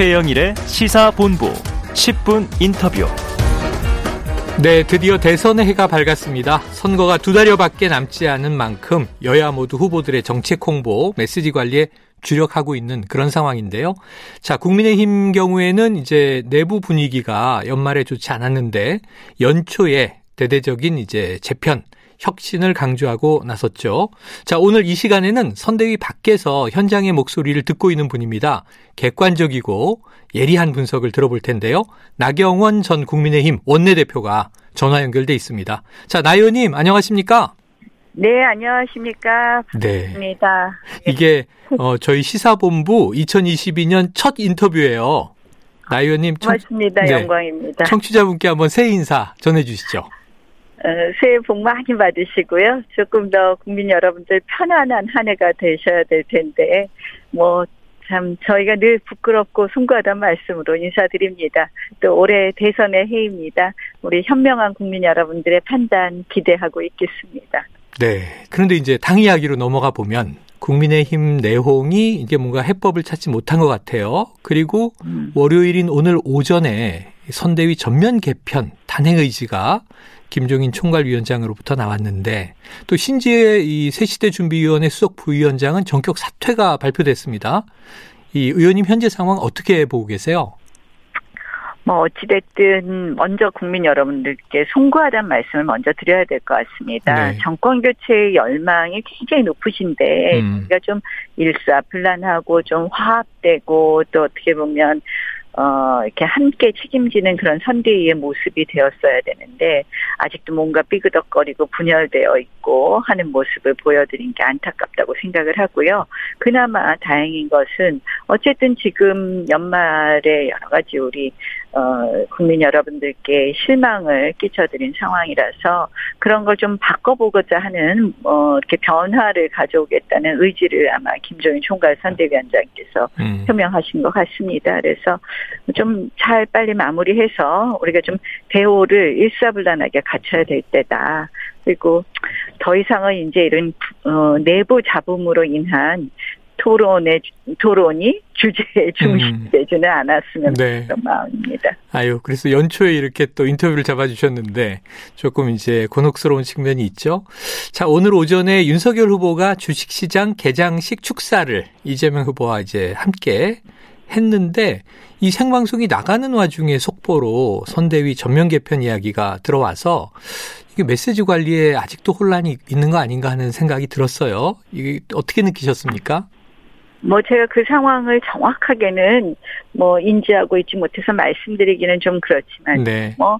최영일의 시사본부 10분 인터뷰. 네, 드디어 대선의 해가 밝았습니다. 선거가 두 달여밖에 남지 않은 만큼 여야 모두 후보들의 정책 홍보, 메시지 관리에 주력하고 있는 그런 상황인데요. 자, 국민의힘 경우에는 이제 내부 분위기가 연말에 좋지 않았는데 연초에 대대적인 이제 재편, 혁신을 강조하고 나섰죠. 자, 오늘 이 시간에는 선대위 밖에서 현장의 목소리를 듣고 있는 분입니다. 객관적이고 예리한 분석을 들어볼 텐데요. 나경원 전 국민의힘 원내대표가 전화 연결돼 있습니다. 자, 나 의원님 안녕하십니까? 네, 안녕하십니까. 네. 반갑습니다. 이게 어, 저희 시사본부 2022년 첫 인터뷰예요. 나 의원님 청, 고맙습니다. 네. 영광입니다. 청취자분께 한번 새해 인사 전해주시죠. 어, 새해 복 많이 받으시고요. 조금 더 국민 여러분들 편안한 한 해가 되셔야 될 텐데, 뭐, 참, 저희가 늘 부끄럽고 숭고하단 말씀으로 인사드립니다. 또 올해 대선의 해입니다. 우리 현명한 국민 여러분들의 판단 기대하고 있겠습니다. 네. 그런데 이제 당 이야기로 넘어가 보면 국민의힘 내홍이 이게 뭔가 해법을 찾지 못한 것 같아요. 그리고 음. 월요일인 오늘 오전에 선대위 전면 개편 단행 의지가 김종인 총괄위원장으로부터 나왔는데 또 신지혜 이 새시대 준비위원회 수석 부위원장은 전격 사퇴가 발표됐습니다. 이 의원님 현재 상황 어떻게 보고 계세요? 뭐 어찌됐든 먼저 국민 여러분들께 송구하다는 말씀을 먼저 드려야 될 것 같습니다. 네. 정권 교체의 열망이 굉장히 높으신데 음. 우리가 좀 일사불란하고 좀 화합되고 또 어떻게 보면 어, 이렇게 함께 책임지는 그런 선대위의 모습이 되었어야 되는데, 아직도 뭔가 삐그덕거리고 분열되어 있고 하는 모습을 보여드린 게 안타깝다고 생각을 하고요. 그나마 다행인 것은, 어쨌든 지금 연말에 여러 가지 우리, 어, 국민 여러분들께 실망을 끼쳐드린 상황이라서 그런 걸 좀 바꿔보고자 하는, 어, 이렇게 변화를 가져오겠다는 의지를 아마 김종인 총괄 선대위원장께서 음. 표명하신 것 같습니다. 그래서 좀 잘 빨리 마무리해서 우리가 좀 대오를 일사불란하게 갖춰야 될 때다. 그리고 더 이상은 이제 이런 어, 내부 잡음으로 인한 토론의 토론이 주제에 중심되지는 않았으면 네. 그런 마음입니다. 아유, 그래서 연초에 이렇게 또 인터뷰를 잡아주셨는데 조금 이제 곤혹스러운 측면이 있죠. 자, 오늘 오전에 윤석열 후보가 주식시장 개장식 축사를 이재명 후보와 이제 함께 했는데 이 생방송이 나가는 와중에 속보로 선대위 전면 개편 이야기가 들어와서 이게 메시지 관리에 아직도 혼란이 있는 거 아닌가 하는 생각이 들었어요. 이게 어떻게 느끼셨습니까? 뭐 제가 그 상황을 정확하게는 뭐 인지하고 있지 못해서 말씀드리기는 좀 그렇지만 네. 뭐,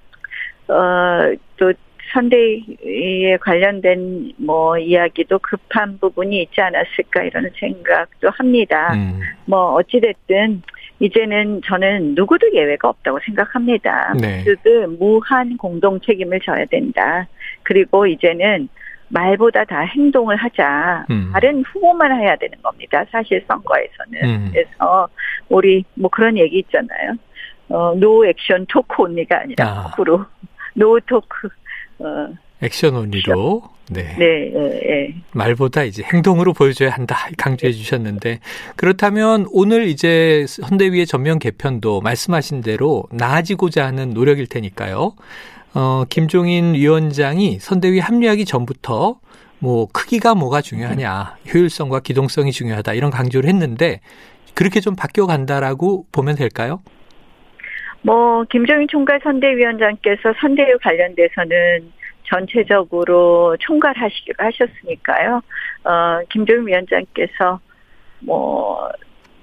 어, 또 선대위에 관련된 뭐 이야기도 급한 부분이 있지 않았을까 이런 생각도 합니다. 음, 뭐 어찌됐든 이제는 저는 누구도 예외가 없다고 생각합니다. 네. 모두들 무한 공동 책임을 져야 된다. 그리고 이제는 말보다 다 행동을 하자. 음. 다른 후보만 해야 되는 겁니다. 사실 선거에서는. 음. 그래서 우리 뭐 그런 얘기 있잖아요. 어, no action talk only가 아니라 아. 거꾸로 no talk. 어, action only로 네. 네, 예, 예. 말보다 이제 행동으로 보여줘야 한다 강조해 주셨는데 그렇다면 오늘 이제 선대위의 전면 개편도 말씀하신 대로 나아지고자 하는 노력일 테니까요. 어, 김종인 위원장이 선대위 합류하기 전부터 뭐 크기가 뭐가 중요하냐, 효율성과 기동성이 중요하다 이런 강조를 했는데 그렇게 좀 바뀌어 간다라고 보면 될까요? 뭐 김종인 총괄 선대위원장께서 선대위 관련돼서는 전체적으로 총괄하시기로 하셨으니까요. 어, 김종인 위원장께서 뭐,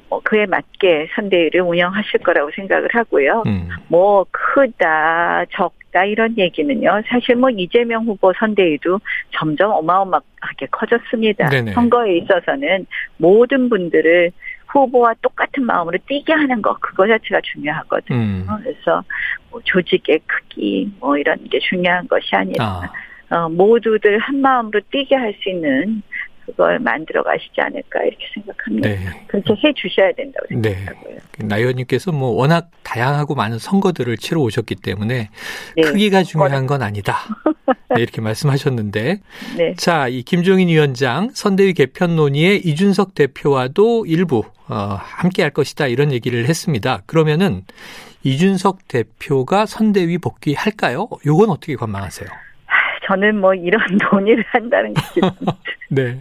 뭐 그에 맞게 선대위를 운영하실 거라고 생각을 하고요. 음, 뭐 크다 적 다 이런 얘기는요. 사실 뭐 이재명 후보 선대위도 점점 어마어마하게 커졌습니다. 네네. 선거에 있어서는 모든 분들을 후보와 똑같은 마음으로 뛰게 하는 것 그거 자체가 중요하거든요. 음. 그래서 뭐 조직의 크기 뭐 이런 게 중요한 것이 아니라 아, 어, 모두들 한 마음으로 뛰게 할 수 있는 그걸 만들어 가시지 않을까 이렇게 생각합니다. 네. 그렇게 해 주셔야 된다고 네. 생각하고요. 나 의원님께서 뭐 워낙 다양하고 많은 선거들을 치러 오셨기 때문에 네. 크기가 중요한 건 아니다. 네, 이렇게 말씀하셨는데 네. 자, 이 김종인 위원장 선대위 개편 논의에 이준석 대표와도 일부 어, 함께 할 것이다 이런 얘기를 했습니다. 그러면은 이준석 대표가 선대위 복귀할까요? 요건 어떻게 관망하세요? 저는 뭐 이런 논의를 한다는 게 네.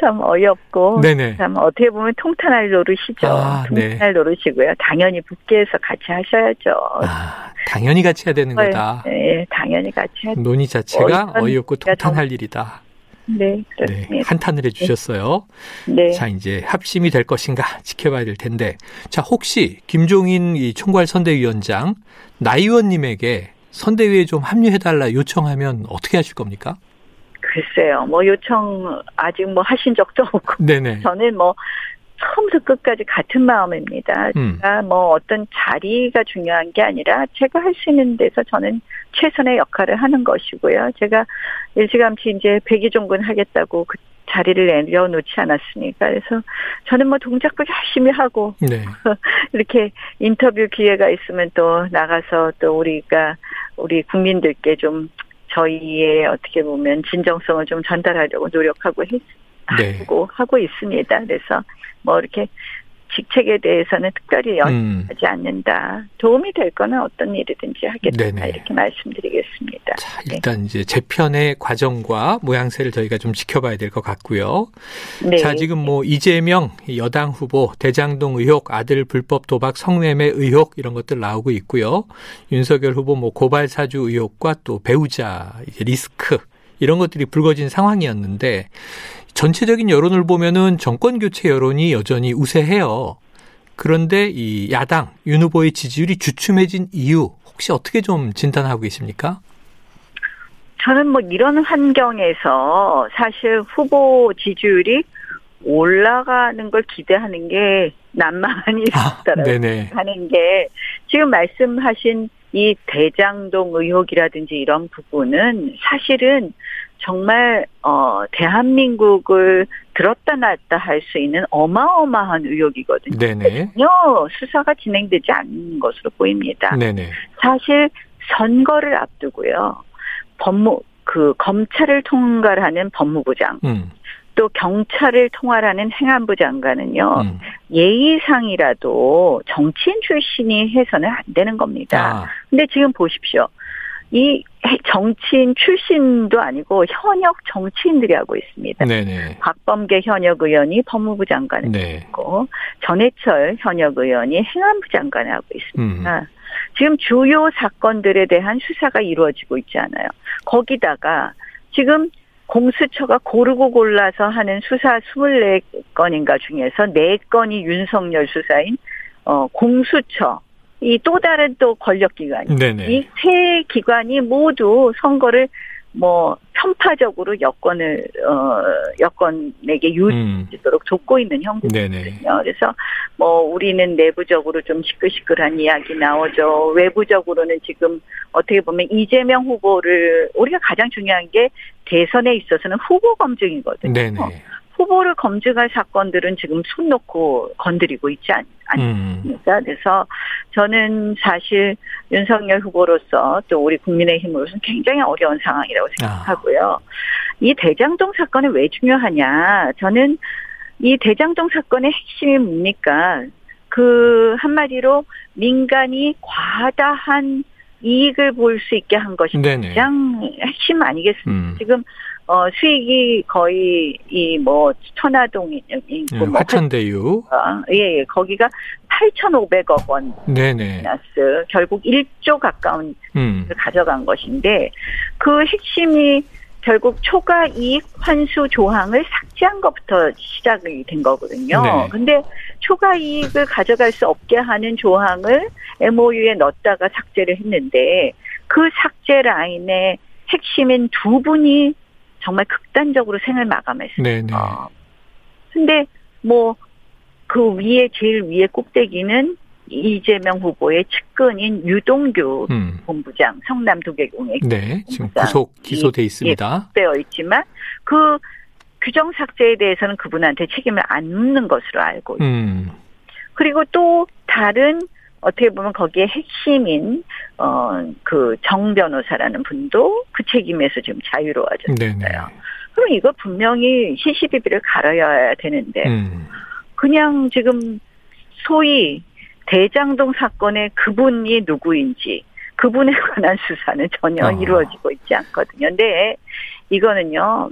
참 어이없고 네네. 참 어떻게 보면 통탄할 노릇이죠. 아, 네. 통탄할 노릇이고요. 당연히 국회에서 같이 하셔야죠. 아, 당연히 같이 해야 되는 거다. 네, 당연히 같이 해야죠. 논의 자체가 어이없- 어이없고 통탄할 일이다. 네, 네, 그렇습니다. 한탄을 해주셨어요. 네. 자, 이제 합심이 될 것인가 지켜봐야 될 텐데. 자, 혹시 김종인 이 총괄 선대위원장 나 의원님에게 선대위에 좀 합류해달라 요청하면 어떻게 하실 겁니까? 글쎄요. 뭐 요청 아직 뭐 하신 적도 없고 네네. 저는 뭐 처음부터 끝까지 같은 마음입니다. 음. 제가 뭐 어떤 자리가 중요한 게 아니라 제가 할 수 있는 데서 저는 최선의 역할을 하는 것이고요. 제가 일찌감치 이제 백의종군 하겠다고 그 자리를 내려놓지 않았으니까 그래서 저는 뭐 동작도 열심히 하고 네. 이렇게 인터뷰 기회가 있으면 또 나가서 또 우리가 우리 국민들께 좀 저희의 어떻게 보면 진정성을 좀 전달하려고 노력하고 했, 네. 하고 하고 있습니다. 그래서 뭐 이렇게 직책에 대해서는 특별히 음. 연하지 않는다. 도움이 될 거는 어떤 일이든지 하겠다 네네. 이렇게 말씀드리겠습니다. 자, 네. 일단 이제 재편의 과정과 모양새를 저희가 좀 지켜봐야 될 것 같고요. 네. 자, 지금 뭐 이재명 여당 후보 대장동 의혹, 아들 불법 도박 성매매 의혹 이런 것들 나오고 있고요. 윤석열 후보 뭐 고발 사주 의혹과 또 배우자 이제 리스크 이런 것들이 불거진 상황이었는데 전체적인 여론을 보면은 정권 교체 여론이 여전히 우세해요. 그런데 이 야당 윤 후보의 지지율이 주춤해진 이유 혹시 어떻게 좀 진단하고 계십니까? 저는 뭐 이런 환경에서 사실 후보 지지율이 올라가는 걸 기대하는 게 난망한 아, 일이다라고 네네. 하는 게 지금 말씀하신 이 대장동 의혹이라든지 이런 부분은 사실은 정말 어 대한민국을 들었다 놨다 할 수 있는 어마어마한 의혹이거든요. 네네. 전혀 수사가 진행되지 않는 것으로 보입니다. 네네. 사실 선거를 앞두고요. 법무 그 검찰을 통괄하는 법무부장 음. 또 경찰을 통할하는 행안부 장관은요 음. 예의상이라도 정치인 출신이 해서는 안 되는 겁니다. 아, 근데 지금 보십시오. 이 정치인 출신도 아니고 현역 정치인들이 하고 있습니다. 네네. 박범계 현역 의원이 법무부 장관을 네. 했고 전해철 현역 의원이 행안부 장관을 하고 있습니다. 음. 지금 주요 사건들에 대한 수사가 이루어지고 있지 않아요. 거기다가 지금 공수처가 고르고 골라서 하는 수사 24건인가 중에서 4건이 윤석열 수사인 어 공수처 이 또 다른 또 권력기관이 네네. 이세 기관이 모두 선거를 뭐 편파적으로 여권을 어 여권에게 음. 유지되도록 돕고 있는 형국이거든요. 그래서 뭐 우리는 내부적으로 좀 시끌시끌한 이야기 나오죠. 외부적으로는 지금 어떻게 보면 이재명 후보를 우리가 가장 중요한 게 대선에 있어서는 후보 검증이거든요. 네네. 후보를 검증할 사건들은 지금 손 놓고 건드리고 있지 않, 음. 않습니까? 그래서 저는 사실 윤석열 후보로서 또 우리 국민의힘으로서는 굉장히 어려운 상황이라고 생각하고요. 이 대장동 사건이 왜 중요하냐? 저는 이 대장동 사건의 핵심이 뭡니까? 그 한마디로 민간이 과다한 이익을 볼 수 있게 한 것이 네네. 가장 핵심 아니겠습니까? 음. 지금 어 수익이 거의 이 뭐 천화동이 있고 음, 뭐 화천대유. 예, 예, 거기가 8,500억 원 네네. 마이너스 결국 1조 가까운 음. 을 가져간 것인데 그 핵심이 결국 초과 이익 환수 조항을 삭제한 것부터 시작이 된 거거든요. 네. 근데 초과 이익을 가져갈 수 없게 하는 조항을 MOU에 넣었다가 삭제를 했는데 그 삭제 라인의 핵심인 두 분이 정말 극단적으로 생을 마감했어요. 네네. 어. 근데 뭐 그 위에 제일 위에 꼭대기는 이재명 후보의 측근인 유동규 음. 본부장 성남 도계공에 네. 지금 자, 구속 기소돼 이- 있습니다. 되어 있지만 그 규정 삭제에 대해서는 그분한테 책임을 안 묻는 것으로 알고 있고 음. 그리고 또 다른 어떻게 보면 거기에 핵심인 어그 정 변호사라는 분도 그 책임에서 지금 자유로워졌어요. 네네. 그럼 이거 분명히 시시비비를 가려야 되는데 음. 그냥 지금 소위 대장동 사건의 그분이 누구인지 그분에 관한 수사는 전혀 어. 이루어지고 있지 않거든요. 근데 이거는요.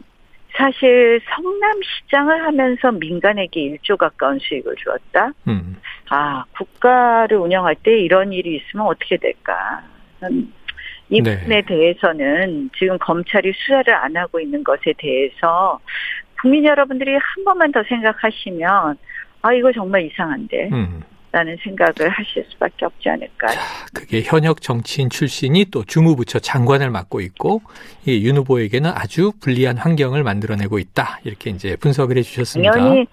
사실 성남시장을 하면서 민간에게 1조 가까운 수익을 주었다. 음. 아, 국가를 운영할 때 이런 일이 있으면 어떻게 될까? 음, 이 네. 부분에 대해서는 지금 검찰이 수사를 안 하고 있는 것에 대해서 국민 여러분들이 한 번만 더 생각하시면 아, 이거 정말 이상한데? 음. 라는 생각을 하실 수밖에 없지 않을까. 그게 현역 정치인 출신이 또 주무부처 장관을 맡고 있고 이윤 후보에게는 아주 불리한 환경을 만들어내고 있다. 이렇게 이제 분석을 해 주셨습니다. 당연히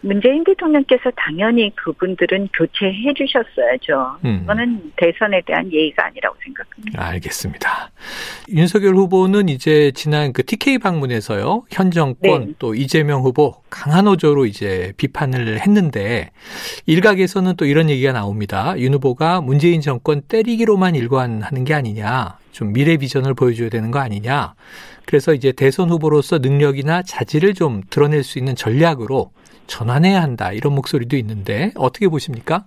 문재인 대통령께서 당연히 그분들은 교체해 주셨어야죠. 음. 그거는 대선에 대한 예의가 아니라고 생각합니다. 알겠습니다. 윤석열 후보는 이제 지난 그 TK 방문에서요. 현 정권 네. 또 이재명 후보 강한 어조로 이제 비판을 했는데 일각에서는 또 이런 얘기가 나옵니다. 윤 후보가 문재인 정권 때리기로만 일관하는 게 아니냐. 좀 미래 비전을 보여줘야 되는 거 아니냐. 그래서 이제 대선 후보로서 능력이나 자질을 좀 드러낼 수 있는 전략으로 전환해야 한다. 이런 목소리도 있는데 어떻게 보십니까?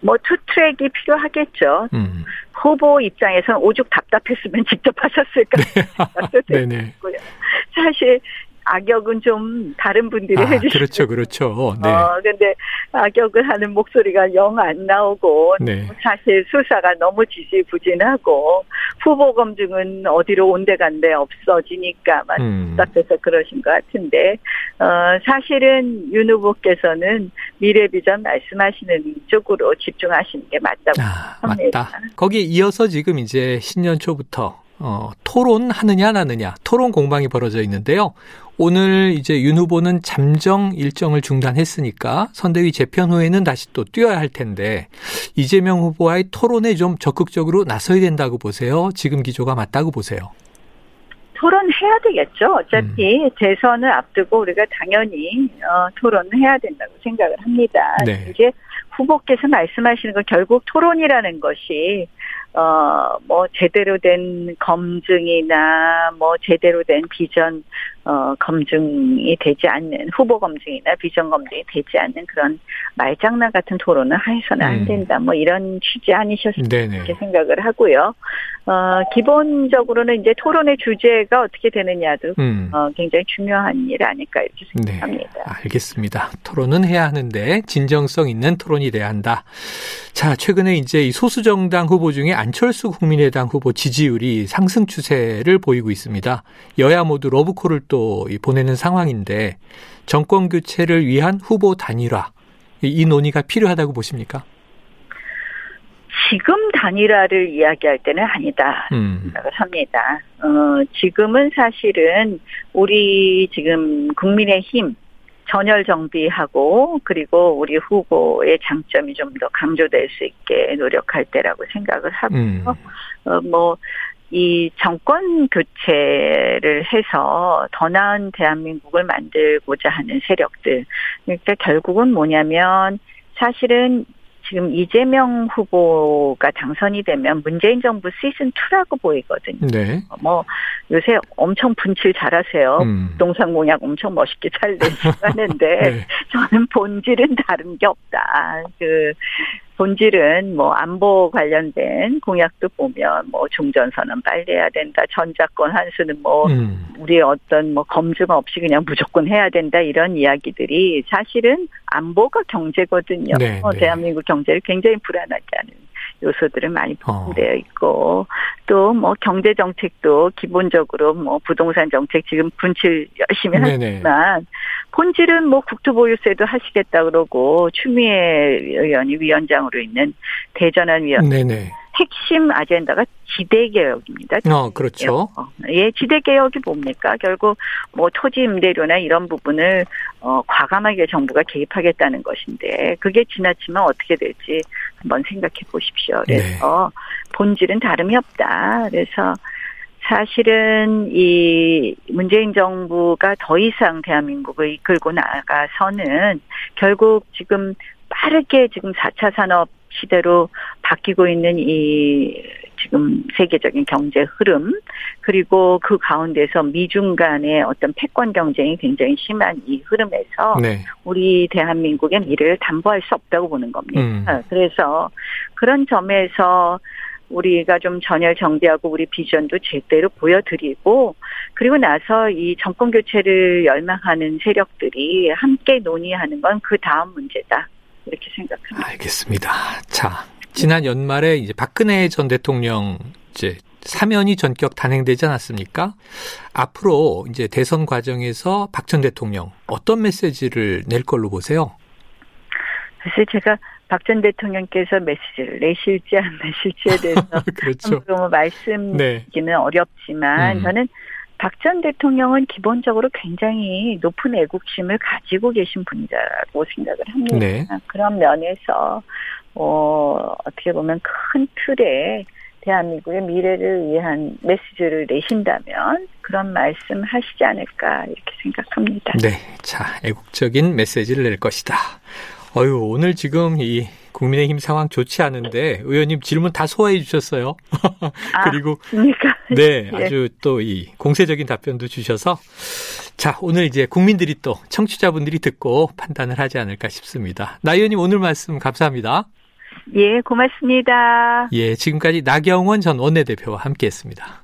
뭐 투트랙이 필요하겠죠. 음. 후보 입장에서는 오죽 답답했으면 직접 하셨을까 생각도 네네. 들고요. 사실 악역은 좀 다른 분들이 아, 해주시고 그렇죠, 그렇죠. 네. 어, 근데 악역을 하는 목소리가 영 안 나오고 네. 사실 수사가 너무 지지부진하고 후보 검증은 어디로 온데간데 없어지니까만 음. 답답해서 그러신 것 같은데 어, 사실은 윤 후보께서는 미래 비전 말씀하시는 쪽으로 집중하시는 게 맞다고 아, 합니다. 맞다. 거기에 이어서 지금 이제 신년 초부터 어, 토론하느냐 안 하느냐 토론 공방이 벌어져 있는데요. 오늘 이제 윤 후보는 잠정 일정을 중단했으니까 선대위 재편 후에는 다시 또 뛰어야 할 텐데 이재명 후보와의 토론에 좀 적극적으로 나서야 된다고 보세요. 지금 기조가 맞다고 보세요. 토론해야 되겠죠. 어차피 음. 대선을 앞두고 우리가 당연히 어, 토론을 해야 된다고 생각을 합니다. 네. 이제 후보께서 말씀하시는 건 결국 토론이라는 것이 어, 뭐, 제대로 된 검증이나, 뭐, 제대로 된 비전, 어, 검증이 되지 않는, 후보 검증이나 비전 검증이 되지 않는 그런 말장난 같은 토론을 해서는 안 음. 된다. 뭐, 이런 취지 아니셨을까 네네. 이렇게 생각을 하고요. 어, 기본적으로는 이제 토론의 주제가 어떻게 되느냐도 음. 어, 굉장히 중요한 일 아닐까 이렇게 네, 생각합니다. 알겠습니다. 토론은 해야 하는데 진정성 있는 토론이 돼야 한다. 자, 최근에 이제 이 소수 정당 후보 중에 안철수 국민의당 후보 지지율이 상승 추세를 보이고 있습니다. 여야 모두 러브콜을 또이 보내는 상황인데 정권 교체를 위한 후보 단일화 이- 이 논의가 필요하다고 보십니까? 지금 단일화를 이야기할 때는 아니다. 음, 생각을 합니다. 어, 지금은 사실은 우리 지금 국민의힘 전열 정비하고 그리고 우리 후보의 장점이 좀 더 강조될 수 있게 노력할 때라고 생각을 하고 음, 어, 뭐, 이 정권 교체를 해서 더 나은 대한민국을 만들고자 하는 세력들. 그러니까 결국은 뭐냐면 사실은 지금 이재명 후보가 당선이 되면 문재인 정부 시즌 2라고 보이거든요. 네, 뭐 요새 엄청 분칠 잘하세요. 음, 동상 공약 엄청 멋있게 잘 내시고 하는데 네, 저는 본질은 다른 게 없다. 그 본질은 뭐 안보 관련된 공약도 보면 뭐 종전선언 빨리 해야 된다. 전자권 환수는 뭐 음, 우리 어떤 뭐 검증 없이 그냥 무조건 해야 된다 이런 이야기들이 사실은 안보가 경제거든요. 네, 어, 네. 대한민국 경제를 굉장히 불안하게 하는 요소들은 많이 어. 포함되어 있고 또 뭐 경제 정책도 기본적으로 뭐 부동산 정책 지금 분칠 열심히 네네. 하지만 본질은 뭐 국토보유세도 하시겠다 그러고 추미애 의원이 위원장으로 있는 대전환 위원 네네. 핵심 아젠다가 지대 개혁입니다. 어, 그렇죠. 어, 예, 지대 개혁이 뭡니까? 결국 뭐 토지 임대료나 이런 부분을 어, 과감하게 정부가 개입하겠다는 것인데 그게 지나치면 어떻게 될지 한번 생각해 보십시오. 그래서 본질은 다름이 없다. 그래서 사실은 이 문재인 정부가 더 이상 대한민국을 이끌고 나가서는 결국 지금 빠르게 지금 4차 산업 시대로 바뀌고 있는 이 지금 세계적인 경제 흐름 그리고 그 가운데서 미중 간의 어떤 패권 경쟁이 굉장히 심한 이 흐름에서 네. 우리 대한민국의 미래를 담보할 수 없다고 보는 겁니다. 음. 그래서 그런 점에서 우리가 좀 전열 정비하고 우리 비전도 제대로 보여드리고 그리고 나서 이 정권 교체를 열망하는 세력들이 함께 논의하는 건 그 다음 문제다 이렇게 생각합니다. 알겠습니다. 자, 지난 연말에 이제 박근혜 전 대통령 이제 사면이 전격 단행되지 않았습니까? 앞으로 이제 대선 과정에서 박 전 대통령 어떤 메시지를 낼 걸로 보세요? 사실 제가 박 전 대통령께서 메시지를 내실지 안 내실지에 대해서 그렇죠. 함부로 뭐 말씀드리기는 네. 어렵지만 음. 저는 박 전 대통령은 기본적으로 굉장히 높은 애국심을 가지고 계신 분이라고 생각을 합니다. 네. 그런 면에서 어, 어떻게 보면 큰 틀에 대한민국의 미래를 위한 메시지를 내신다면 그런 말씀 하시지 않을까 이렇게 생각합니다. 네. 자, 애국적인 메시지를 낼 것이다. 어유 오늘 지금 이 국민의힘 상황 좋지 않은데 의원님 질문 다 소화해 주셨어요. 아, 그리고 그러니까 네, 예. 아주 또 이 공세적인 답변도 주셔서 자, 오늘 이제 국민들이 또 청취자분들이 듣고 판단을 하지 않을까 싶습니다. 나 의원님 오늘 말씀 감사합니다. 예, 고맙습니다. 예, 지금까지 나경원 전 원내대표와 함께 했습니다.